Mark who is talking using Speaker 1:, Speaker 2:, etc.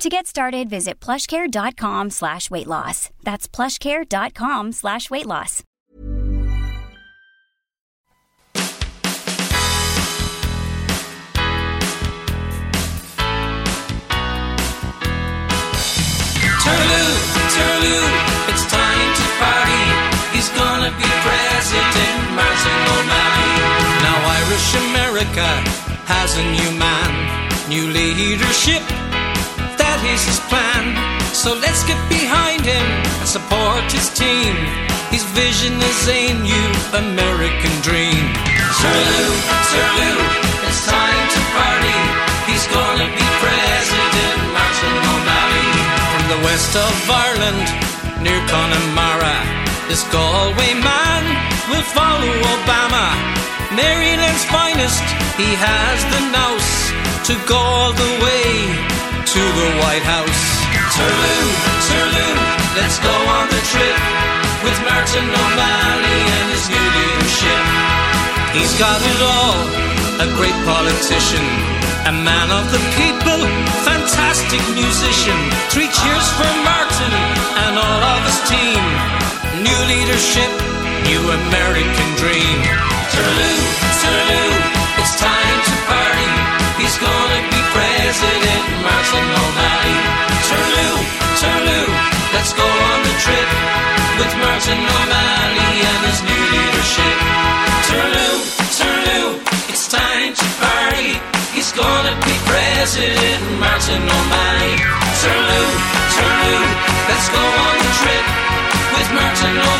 Speaker 1: To get started, visit plushcare.com slash weight loss. That's plushcare.com slash weight loss.
Speaker 2: Turloo, Turloo, it's time to party. He's gonna be president, Martin O'Malley. Now Irish America has a new man, new leadership. That is his plan. So let's get behind him and support his team. His vision is a new American dream. Turloo, Turloo, it's time to party. He's gonna be president, Martin O'Malley. From the west of Ireland, near Connemara, this Galway man will follow Obama. Maryland's finest, he has the nous to go all the way to the White House. Turloo, Turloo, let's go on the trip with Martin O'Malley and his new leadership. He's got it all, a great politician, a man of the people, fantastic musician. Three cheers for Martin and all of his team. New leadership, new American dream. President, Martin O'Malley. Turloo, Turloo, let's go on the trip with Martin O'Malley